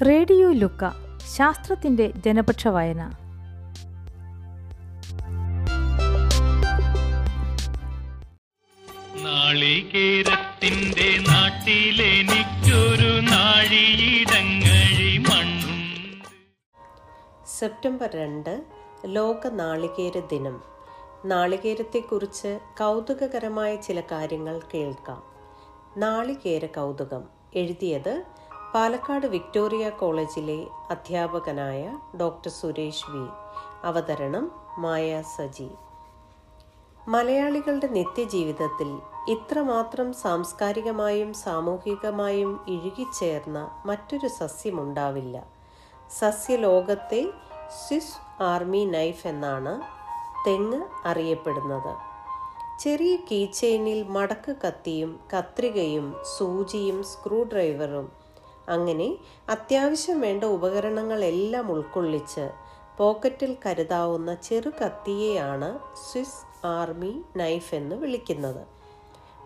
Radio ലുക്ക ശാസ്ത്രത്തിന്റെ ജനപക്ഷ വായന. നാളികേരത്തിന്റെ നാട്ടിലെനിക്കൊരു നാഴിയിടങ്ങഴി മണ്ണും. സെപ്റ്റംബർ രണ്ട് ലോക നാളികേര ദിനം. നാളികേരത്തെക്കുറിച്ച് കൗതുകകരമായ ചില കാര്യങ്ങൾ കേൾക്കാം. നാളികേര കൗതുകം എഴുതിയത് പാലക്കാട് വിക്ടോറിയ കോളേജിലെ അധ്യാപകനായ ഡോക്ടർ സുരേഷ് വി. അവതരണം മായ സജി. മലയാളികളുടെ നിത്യജീവിതത്തിൽ ഇത്രമാത്രം സാംസ്കാരികമായും സാമൂഹികമായും ഇഴുകിച്ചേർന്ന മറ്റൊരു സസ്യമുണ്ടാവില്ല. സസ്യലോകത്തെ സ്വിസ് ആർമി നൈഫ് എന്നാണ് തെങ്ങ് അറിയപ്പെടുന്നത്. ചെറിയ കീച്ചെയിനിൽ മടക്ക് കത്തിയും കത്രികയും സൂചിയും സ്ക്രൂ ഡ്രൈവറും അങ്ങനെ അത്യാവശ്യം വേണ്ട ഉപകരണങ്ങളെല്ലാം ഉൾക്കൊള്ളിച്ച് പോക്കറ്റിൽ കരുതാവുന്ന ചെറു കത്തിയെയാണ് സ്വിസ് ആർമി നൈഫ് എന്ന് വിളിക്കുന്നത്.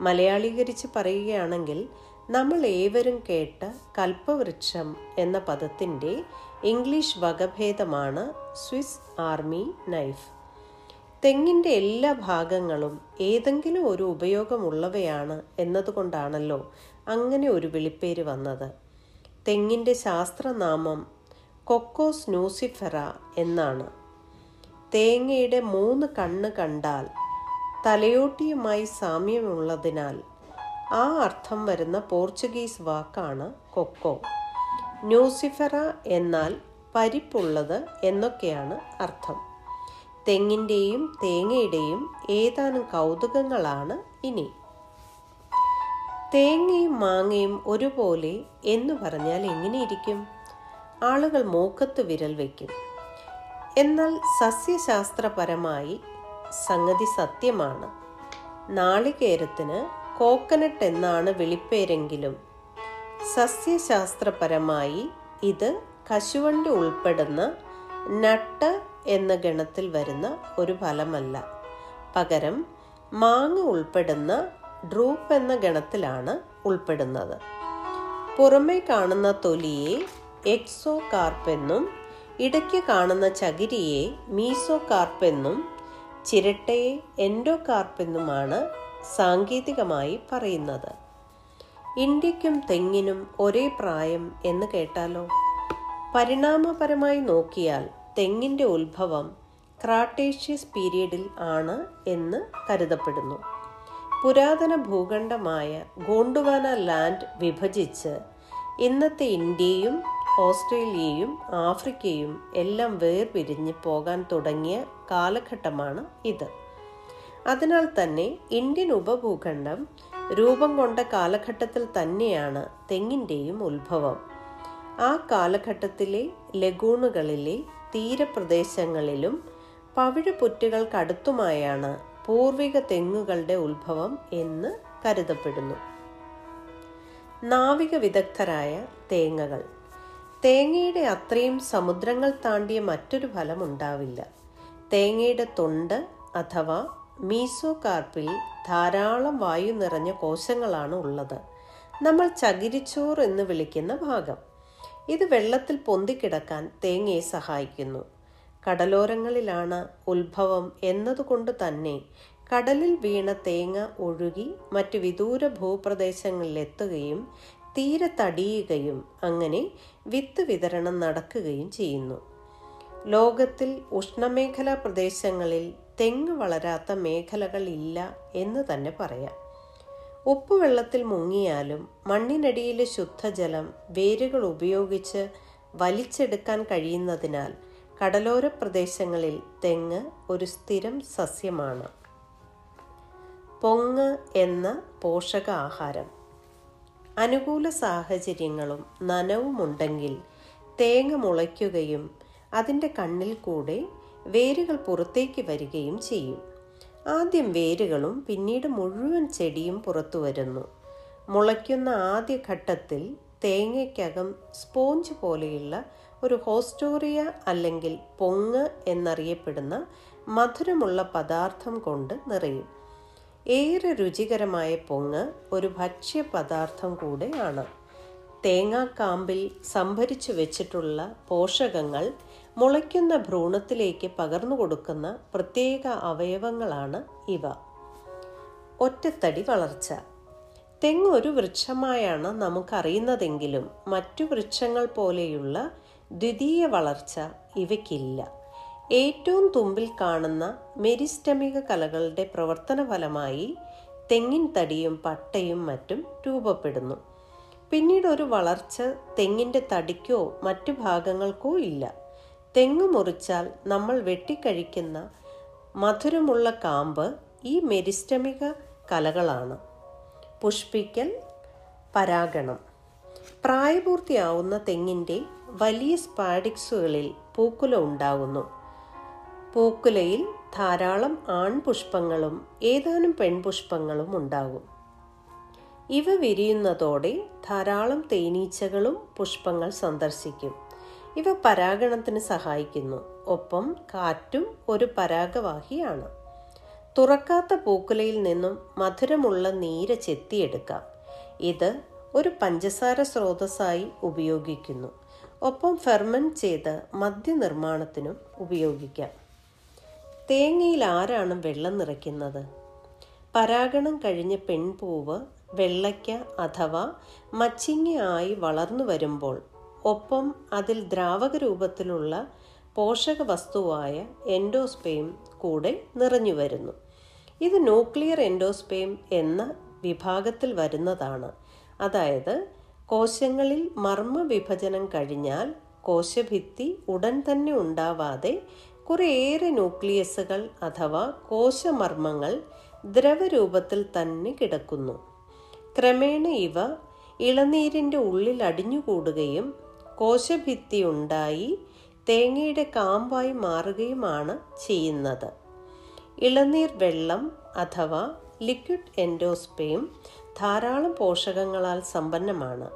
മലയാളീകരിച്ച് പറയുകയാണെങ്കിൽ നമ്മൾ ഏവരും കേട്ട കൽപ്പവൃക്ഷം എന്ന പദത്തിന്റെ ഇംഗ്ലീഷ് വകഭേദമാണ് സ്വിസ് ആർമി നൈഫ്. തെങ്ങിന്റെ എല്ലാ ഭാഗങ്ങളും ഏതെങ്കിലും ഒരു ഉപയോഗമുള്ളവയാണ് എന്നതുകൊണ്ടാണല്ലോ അങ്ങനെ ഒരു വിളിപ്പേര് വന്നത്. തെങ്ങിന്റെ ശാസ്ത്രനാമം കൊക്കോസ് ന്യൂസിഫെറ എന്നാണ്. തേങ്ങയുടെ മൂന്ന് കണ്ണ് കണ്ടാൽ തലയോട്ടിയുമായി സാമ്യമുള്ളതിനാൽ ആ അർത്ഥം വരുന്ന പോർച്ചുഗീസ് വാക്കാണ് കൊക്കോ. ന്യൂസിഫെറ എന്നാൽ പരിപ്പുള്ളത് എന്നൊക്കെയാണ് അർത്ഥം. തെങ്ങിന്റെയും തേങ്ങയുടെയും ഏതാനും കൗതുകങ്ങളാണ് ഇനി. തേങ്ങയും മാങ്ങയും ഒരുപോലെ എന്ന് പറഞ്ഞാൽ എങ്ങനെയിരിക്കും? ആളുകൾ മൂക്കത്ത് വിരൽ വയ്ക്കും. എന്നാൽ സസ്യശാസ്ത്രപരമായി സംഗതി സത്യമാണ്. നാളികേരത്തിന് കോക്കനട്ട് എന്നാണ് വിളിപ്പേരെങ്കിലും. സസ്യശാസ്ത്രപരമായി ഇത് കശുവണ്ടി ഉൾപ്പെടുന്ന നട്ട് എന്ന ഗണത്തിൽ വരുന്ന ഒരു ഫലമല്ല. പകരം മാങ്ങ ഉൾപ്പെടുന്ന ഡ്രൂപ്പ് എന്ന ഗണത്തിലാണ് ഉൾപ്പെടുന്നത്. പുറമേ കാണുന്ന തൊലിയെ എക്സോ കാർപ്പെന്നും ഇടയ്ക്ക് കാണുന്ന ചകിരിയെ മീസോ കാർപ്പെന്നും ചിരട്ടയെ എൻഡോ കാർപ്പെന്നുമാണ് സാങ്കേതികമായി പറയുന്നത്. ഇന്ത്യക്കും തെങ്ങിനും ഒരേ പ്രായം എന്ന് കേട്ടാലോ? പരിണാമപരമായി നോക്കിയാൽ തെങ്ങിന്റെ ഉത്ഭവം ക്രാട്ടേഷ്യസ് പീരീഡിൽ ആണ് എന്ന് കരുതപ്പെടുന്നു. പുരാതന ഭൂഖണ്ഡമായ ഗോണ്ടുവാന ലാൻഡ് വിഭജിച്ച് ഇന്നത്തെ ഇന്ത്യയും ഓസ്ട്രേലിയയും ആഫ്രിക്കയും എല്ലാം വേർപിരിഞ്ഞ് പോകാൻ തുടങ്ങിയ കാലഘട്ടമാണ് ഇത്. അതിനാൽ തന്നെ ഇന്ത്യൻ ഉപഭൂഖണ്ഡം രൂപം കൊണ്ട കാലഘട്ടത്തിൽ തന്നെയാണ് തെങ്ങിന്റെയും ഉത്ഭവം. ആ കാലഘട്ടത്തിലെ ലഗൂണുകളിലെ തീരപ്രദേശങ്ങളിലും പവിഴപ്പുറ്റുകൾക്കടുത്തുമായാണ് പൂർവിക തെങ്ങുകളുടെ ഉത്ഭവം എന്ന് കരുതപ്പെടുന്നു. നാവിക വിദഗ്ധരായ തേങ്ങകൾ. തേങ്ങയുടെ അത്രയും സമുദ്രങ്ങൾ താണ്ടിയ മറ്റൊരു ഫലം ഉണ്ടാവില്ല. തേങ്ങയുടെ തൊണ്ട് അഥവാ മീസോകാർപ്പിൽ ധാരാളം വായു നിറഞ്ഞ കോശങ്ങളാണ് ഉള്ളത്. നമ്മൾ ചകിരിച്ചോറ് എന്ന് വിളിക്കുന്ന ഭാഗം. ഇത് വെള്ളത്തിൽ പൊന്തിക്കിടക്കാൻ തേങ്ങയെ സഹായിക്കുന്നു. കടലോരങ്ങളിലാണ് ഉത്ഭവം എന്നതുകൊണ്ട് തന്നെ കടലിൽ വീണ തേങ്ങ ഒഴുകി മറ്റ് വിദൂര ഭൂപ്രദേശങ്ങളിലെത്തുകയും തീരെ തടിയുകയും അങ്ങനെ വിത്ത് വിതരണം നടക്കുകയും ചെയ്യുന്നു. ലോകത്തിൽ ഉഷ്ണമേഖലാ പ്രദേശങ്ങളിൽ തെങ്ങ് വളരാത്ത മേഖലകൾ ഇല്ല എന്ന് തന്നെ പറയാം. ഉപ്പുവെള്ളത്തിൽ മുങ്ങിയാലും മണ്ണിനടിയിലെ ശുദ്ധജലം വേരുകൾ ഉപയോഗിച്ച് വലിച്ചെടുക്കാൻ കഴിയുന്നതിനാൽ കടലോര പ്രദേശങ്ങളിൽ തെങ്ങ് ഒരു സ്ഥിരം സസ്യമാണ്. പൊങ്ങ് എന്ന പോഷകാഹാരം. അനുകൂല സാഹചര്യങ്ങളും നനവുമുണ്ടെങ്കിൽ തേങ്ങ മുളയ്ക്കുകയും അതിന്റെ കണ്ണിൽ കൂടെ വേരുകൾ പുറത്തേക്ക് വരികയും ചെയ്യും. ആദ്യം വേരുകളും പിന്നീട് മുഴുവൻ ചെടിയും പുറത്തു വരുന്നു. മുളയ്ക്കുന്ന ആദ്യ ഘട്ടത്തിൽ തേങ്ങയ്ക്കകം സ്പോഞ്ച് പോലെയുള്ള ഒരു ഹോസ്റ്റോറിയ അല്ലെങ്കിൽ പൊങ്ങ് എന്നറിയപ്പെടുന്ന മധുരമുള്ള പദാർത്ഥം കൊണ്ട് നിറയും. ഏറെ രുചികരമായ പൊങ്ങ് ഒരു ഭക്ഷ്യ പദാർത്ഥം കൂടെയാണ് തേങ്ങാക്കാമ്പിൽ സംഭരിച്ചു വെച്ചിട്ടുള്ള പോഷകങ്ങൾ മുളയ്ക്കുന്ന ഭ്രൂണത്തിലേക്ക് പകർന്നു കൊടുക്കുന്ന പ്രത്യേക അവയവങ്ങളാണ് ഇവ. ഒറ്റത്തടി വളർച്ച. തെങ്ങ് ഒരു വൃക്ഷമായാണ് നമുക്കറിയുന്നതെങ്കിലും മറ്റു വൃക്ഷങ്ങൾ പോലെയുള്ള ദ്വിതീയ വളർച്ച ഇവയ്ക്കില്ല. ഏറ്റവും തുമ്പിൽ കാണുന്ന മെരിസ്റ്റമിക കലകളുടെ പ്രവർത്തന ഫലമായി തെങ്ങിൻ തടിയും പട്ടയും മറ്റും രൂപപ്പെടുന്നു. പിന്നീട് ഒരു വളർച്ച തെങ്ങിന്റെ തടിക്കോ മറ്റു ഭാഗങ്ങൾക്കോ ഇല്ല. തെങ്ങ് മുറിച്ചാൽ നമ്മൾ വെട്ടിക്കഴിക്കുന്ന മധുരമുള്ള കാമ്പ് ഈ മെരിസ്റ്റമിക കലകളാണ്. പുഷ്പിക്കൽ പരാഗണം. പ്രായപൂർത്തിയാവുന്ന തെങ്ങിന്റെ വലിയ സ്പാഡിക്സുകളിൽ പൂക്കുല ഉണ്ടാകുന്നു പൂക്കുലയിൽ ധാരാളം ആൺപുഷ്പങ്ങളും ഏതാനും പെൺപുഷ്പങ്ങളും ഉണ്ടാകും. ഇവ വിരിയുന്നതോടെ ധാരാളം തേനീച്ചകളും പുഷ്പങ്ങൾ സന്ദർശിക്കും. ഇവ പരാഗണത്തിന് സഹായിക്കുന്നു. ഒപ്പം കാറ്റും ഒരു പരാഗവാഹിയാണ്. തുറക്കാത്ത പൂക്കുലയിൽ നിന്നും മധുരമുള്ള നീര് ചെത്തിയെടുക്കാം. ഇത് ഒരു പഞ്ചസാര സ്രോതസ്സായി ഉപയോഗിക്കുന്നു. ഒപ്പം ഫെർമെന്റ് ചെയ്ത് മദ്യനിർമ്മാണത്തിനും ഉപയോഗിക്കാം. തേങ്ങയിൽ ആരാണ് വെള്ളം നിറയ്ക്കുന്നത്? പരാഗണം കഴിഞ്ഞ പെൺപൂവ് വെള്ളയ്ക്ക അഥവാ മച്ചിങ്ങയായി വളർന്നു വരുമ്പോൾ ഒപ്പം അതിൽ ദ്രാവക രൂപത്തിലുള്ള പോഷക വസ്തുവായ എൻഡോസ്പെയും കൂടെ നിറഞ്ഞു വരുന്നു. ഇത് ന്യൂക്ലിയർ എൻഡോസ്പേം എന്ന വിഭാഗത്തിൽ വരുന്നതാണ്. അതായത് കോശങ്ങളിൽ മർമ്മ വിഭജനം കഴിഞ്ഞാൽ കോശഭിത്തി ഉടൻ തന്നെ ഉണ്ടാവാതെ കുറേയേറെ ന്യൂക്ലിയസുകൾ അഥവാ കോശമർമ്മങ്ങൾ ദ്രവരൂപത്തിൽ തന്നെ കിടക്കുന്നു. ക്രമേണ ഇവ ഇളനീരിന്റെ ഉള്ളിൽ അടിഞ്ഞുകൂടുകയും കോശഭിത്തി ഉണ്ടായി തേങ്ങയുടെ കാമ്പായി മാറുകയുമാണ് ചെയ്യുന്നത്. ഇളനീർ വെള്ളം അഥവാ ലിക്വിഡ് എൻഡോസ്പേം ധാരാളം പോഷകങ്ങളാൽ സമ്പന്നമാണ്.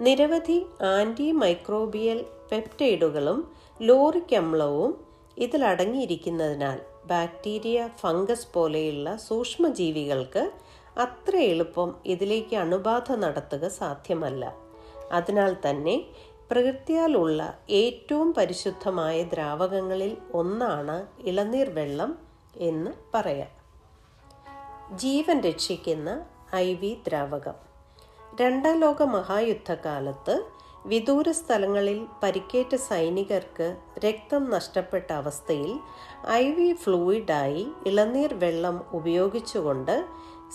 നിരവധി ആന്റി മൈക്രോബിയൽ പെപ്റ്റൈഡുകളും ലോറിക് അമ്ലവും ഇതിലടങ്ങിയിരിക്കുന്നതിനാൽ ബാക്ടീരിയ ഫംഗസ് പോലെയുള്ള സൂക്ഷ്മജീവികൾക്ക് അത്ര എളുപ്പം ഇതിലേക്ക് അണുബാധ നടത്തുക സാധ്യമല്ല. അതിനാൽ തന്നെ പ്രകൃതിയാലുള്ള ഏറ്റവും പരിശുദ്ധമായ ദ്രാവകങ്ങളിൽ ഒന്നാണ് ഇളനീർ വെള്ളം എന്ന് പറയാം. ജീവൻ രക്ഷിക്കുന്ന ഐ വി ദ്രാവകം. രണ്ടാം ലോക മഹായുദ്ധകാലത്ത് വിദൂര സ്ഥലങ്ങളിൽ പരിക്കേറ്റ സൈനികർക്ക് രക്തം നഷ്ടപ്പെട്ട അവസ്ഥയിൽ ഐ വി ഫ്ലൂയിഡായി ഇളനീർ വെള്ളം ഉപയോഗിച്ചുകൊണ്ട്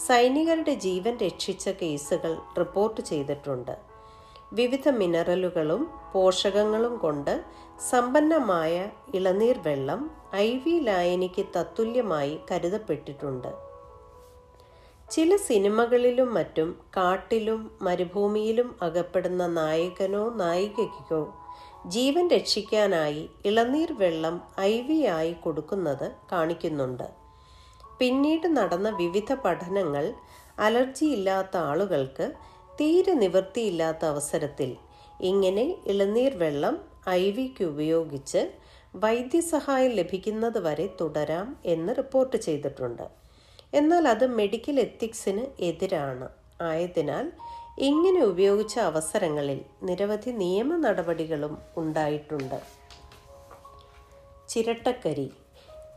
സൈനികരുടെ ജീവൻ രക്ഷിച്ച കേസുകൾ റിപ്പോർട്ട് ചെയ്തിട്ടുണ്ട്. വിവിധ മിനറലുകളും പോഷകങ്ങളും കൊണ്ട് സമ്പന്നമായ ഇളനീർ വെള്ളം ഐ വി ലായനിക്ക് തത്തുല്യമായി കരുതപ്പെട്ടിട്ടുണ്ട്. ചില സിനിമകളിലും മറ്റും കാട്ടിലും മരുഭൂമിയിലും അകപ്പെടുന്ന നായകനോ നായികയ്ക്കോ ജീവൻ രക്ഷിക്കാനായി ഇളനീർ വെള്ളം ഐ വി ആയി കൊടുക്കുന്നത് കാണിക്കുന്നുണ്ട്. പിന്നീട് നടന്ന വിവിധ പഠനങ്ങൾ അലർജി ഇല്ലാത്ത ആളുകൾക്ക് തീരെ നിവൃത്തിയില്ലാത്ത അവസരത്തിൽ ഇങ്ങനെ ഇളനീർ വെള്ളം ഐ വിക്ക് ഉപയോഗിച്ച് വൈദ്യസഹായം ലഭിക്കുന്നത് വരെ തുടരാം എന്ന് റിപ്പോർട്ട് ചെയ്തിട്ടുണ്ട്. എന്നാൽ അത് മെഡിക്കൽ എത്തിക്സിന് എതിരാണ്. ആയതിനാൽ ഇങ്ങനെ ഉപയോഗിച്ച അവസരങ്ങളിൽ നിരവധി നിയമ നടപടികളും ഉണ്ടായിട്ടുണ്ട്. ചിരട്ടക്കരി.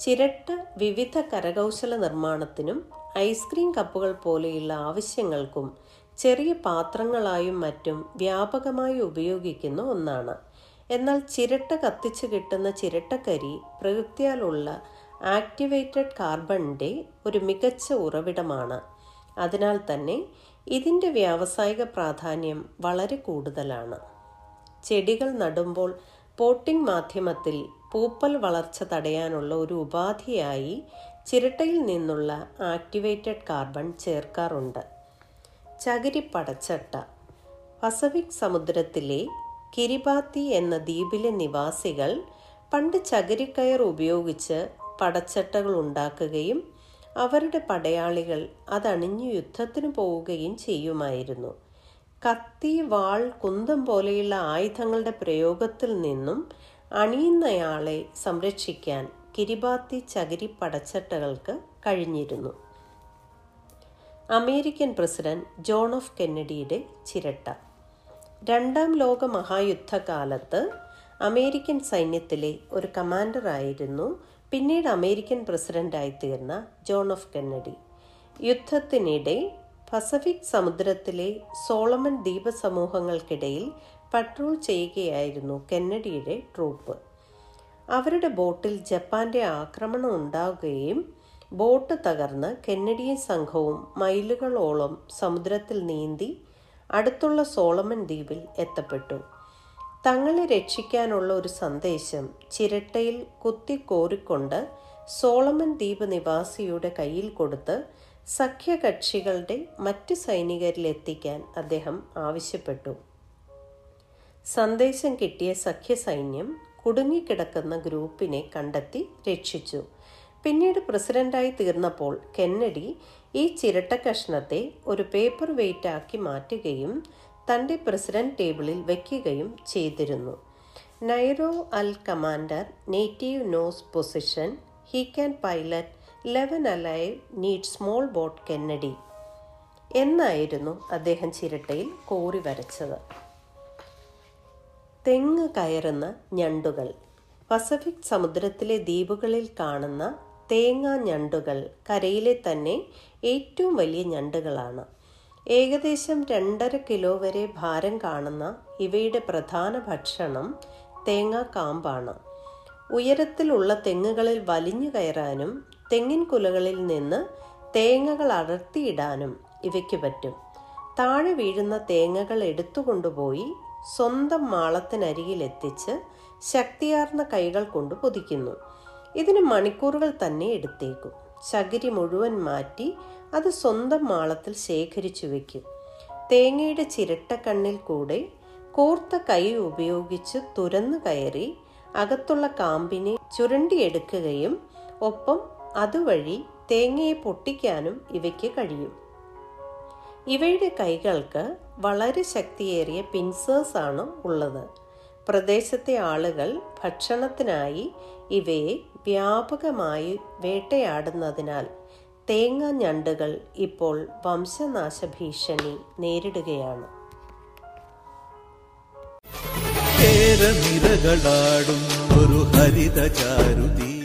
ചിരട്ട വിവിധ കരകൗശല നിർമ്മാണത്തിനും ഐസ്ക്രീം കപ്പുകൾ പോലെയുള്ള ആവശ്യങ്ങൾക്കും ചെറിയ പാത്രങ്ങളായും മറ്റും വ്യാപകമായി ഉപയോഗിക്കുന്ന ഒന്നാണ്. എന്നാൽ ചിരട്ട കത്തിച്ച് കിട്ടുന്ന ചിരട്ടക്കരി പ്രകൃതിയാലുള്ള ആക്ടിവേറ്റഡ് കാർബണിന്റെ ഒരു മികച്ച ഉറവിടമാണ്. അതിനാൽ തന്നെ ഇതിന്റെ വ്യാവസായിക പ്രാധാന്യം വളരെ കൂടുതലാണ്. ചെടികൾ നടുമ്പോൾ പോട്ടിംഗ് മാധ്യമത്തിൽ പൂപ്പൽ വളർച്ച തടയാനുള്ള ഒരു ഉപാധിയായി ചിരട്ടയിൽ നിന്നുള്ള ആക്ടിവേറ്റഡ് കാർബൺ ചേർക്കാറുണ്ട്. ചകിരി പടച്ചട്ട പസഫിക് സമുദ്രത്തിലെ കിരിബാത്തി എന്ന ദ്വീപിലെ നിവാസികൾ പണ്ട് ചകിരിക്കയർ ഉപയോഗിച്ച് പടച്ചട്ടകൾ ഉണ്ടാക്കുകയും അവരുടെ പടയാളികൾ അതണിഞ്ഞു യുദ്ധത്തിന് പോവുകയും ചെയ്യുമായിരുന്നു. കത്തി വാൾ കുന്തം പോലെയുള്ള ആയുധങ്ങളുടെ പ്രയോഗത്തിൽ നിന്നും അണിയുന്നയാളെ സംരക്ഷിക്കാൻ കിരിബാത്തി ചകിരി പടച്ചട്ടകൾക്ക് കഴിഞ്ഞിരുന്നു. അമേരിക്കൻ പ്രസിഡന്റ് ജോൺ ഓഫ് കെന്നഡിയുടെ ചിരട്ട. രണ്ടാം ലോക മഹായുദ്ധകാലത്ത് അമേരിക്കൻ സൈന്യത്തിലെ ഒരു കമാൻഡറായിരുന്നു പിന്നീട് അമേരിക്കൻ പ്രസിഡന്റായി തീർന്ന ജോൺ ഓഫ് കെന്നഡി. യുദ്ധത്തിനിടെ പസഫിക് സമുദ്രത്തിലെ സോളമൻ ദ്വീപസമൂഹങ്ങൾക്കിടയിൽ പട്രോൾ ചെയ്യുകയായിരുന്നു കെന്നഡിയുടെ ട്രൂപ്പ്. അവരുടെ ബോട്ടിൽ ജപ്പാന്റെ ആക്രമണം ഉണ്ടാവുകയും ബോട്ട് തകർന്ന് കെന്നഡിയൻ സംഘവും മൈലുകളോളം സമുദ്രത്തിൽ നീന്തി അടുത്തുള്ള സോളമൻ ദ്വീപിൽ എത്തപ്പെട്ടു. തങ്ങളെ രക്ഷിക്കാനുള്ള ഒരു സന്ദേശം ചിരട്ടയിൽ കുത്തിക്കോറിക്കൊണ്ട് സോളമൻ ദ്വീപ് നിവാസിയുടെ കയ്യിൽ കൊടുത്ത് സഖ്യകക്ഷികളുടെ മറ്റ് സൈനികരിൽ എത്തിക്കാൻ അദ്ദേഹം ആവശ്യപ്പെട്ടു. സന്ദേശം കിട്ടിയ സഖ്യസൈന്യം കുടുങ്ങിക്കിടക്കുന്ന ഗ്രൂപ്പിനെ കണ്ടെത്തി രക്ഷിച്ചു. പിന്നീട് പ്രസിഡന്റായി തീർന്നപ്പോൾ കെന്നഡി ഈ ചിരട്ട കഷ്ണത്തെ ഒരു പേപ്പർ വെയിറ്റ് ആക്കി മാറ്റുകയും തന്റെ പ്രസിഡന്റ് ടേബിളിൽ വയ്ക്കുകയും ചെയ്തിരുന്നു. Nauro Al commander native knows position he can pilot eleven alive need small boat Kennedy എന്നായിരുന്നു അദ്ദേഹം ചിരട്ടയിൽ കോറി വരച്ചത്. തെങ്ങ് കയറുന്ന ഞണ്ടുകൾ പസഫിക് സമുദ്രത്തിലെ ദ്വീപുകളിൽ കാണുന്ന തേങ്ങാ ഞണ്ടുകൾ കരയിലെ തന്നെ ഏറ്റവും വലിയ ഞണ്ടുകളാണ്. ഏകദേശം രണ്ടര കിലോ വരെ ഭാരം കാണുന്ന ഇവയുടെ പ്രധാന ഭക്ഷണം തേങ്ങാ കാമ്പാണ്. ഉയരത്തിലുള്ള തെങ്ങുകളിൽ വലിഞ്ഞു കയറാനും തെങ്ങിൻ കുലകളിൽ നിന്ന് തേങ്ങകൾ അടർത്തിയിടാനും ഇവയ്ക്ക് പറ്റും. താഴെ വീഴുന്ന തേങ്ങകൾ എടുത്തുകൊണ്ടുപോയി സ്വന്തം മാളത്തിനരികിലെത്തിച്ച് ശക്തിയാർന്ന കൈകൾ കൊണ്ട് പൊതിക്കുന്നു. ഇതിന് മണിക്കൂറുകൾ തന്നെ എടുത്തേക്കും. ചകിരി മുഴുവൻ മാറ്റി അത് സ്വന്തം മാളത്തിൽ ശേഖരിച്ചു വയ്ക്കും തേങ്ങയുടെ ചിരട്ടക്കണ്ണിൽ കൂടെ കോർത്ത കൈ ഉപയോഗിച്ച് തുരന്നു കയറി അകത്തുള്ള കാമ്പിനെ ചുരണ്ടിയെടുക്കുകയും ഒപ്പം അതുവഴി തേങ്ങയെ പൊട്ടിക്കാനും ഇവയ്ക്ക് കഴിയും. ഇവയുടെ കൈകൾക്ക് വളരെ ശക്തിയേറിയ പിൻസേഴ്സ് ആണ് ഉള്ളത്. പ്രദേശത്തെ ആളുകൾ ഭക്ഷണത്തിനായി ഇവയെ വ്യാപകമായി വേട്ടയാടുന്നതിനാൽ തേങ്ങ ഞണ്ടുകൾ ഇപ്പോൾ വംശനാശ ഭീഷണി നേരിടുകയാണ് ഒരു ഹരിത ചാരുതി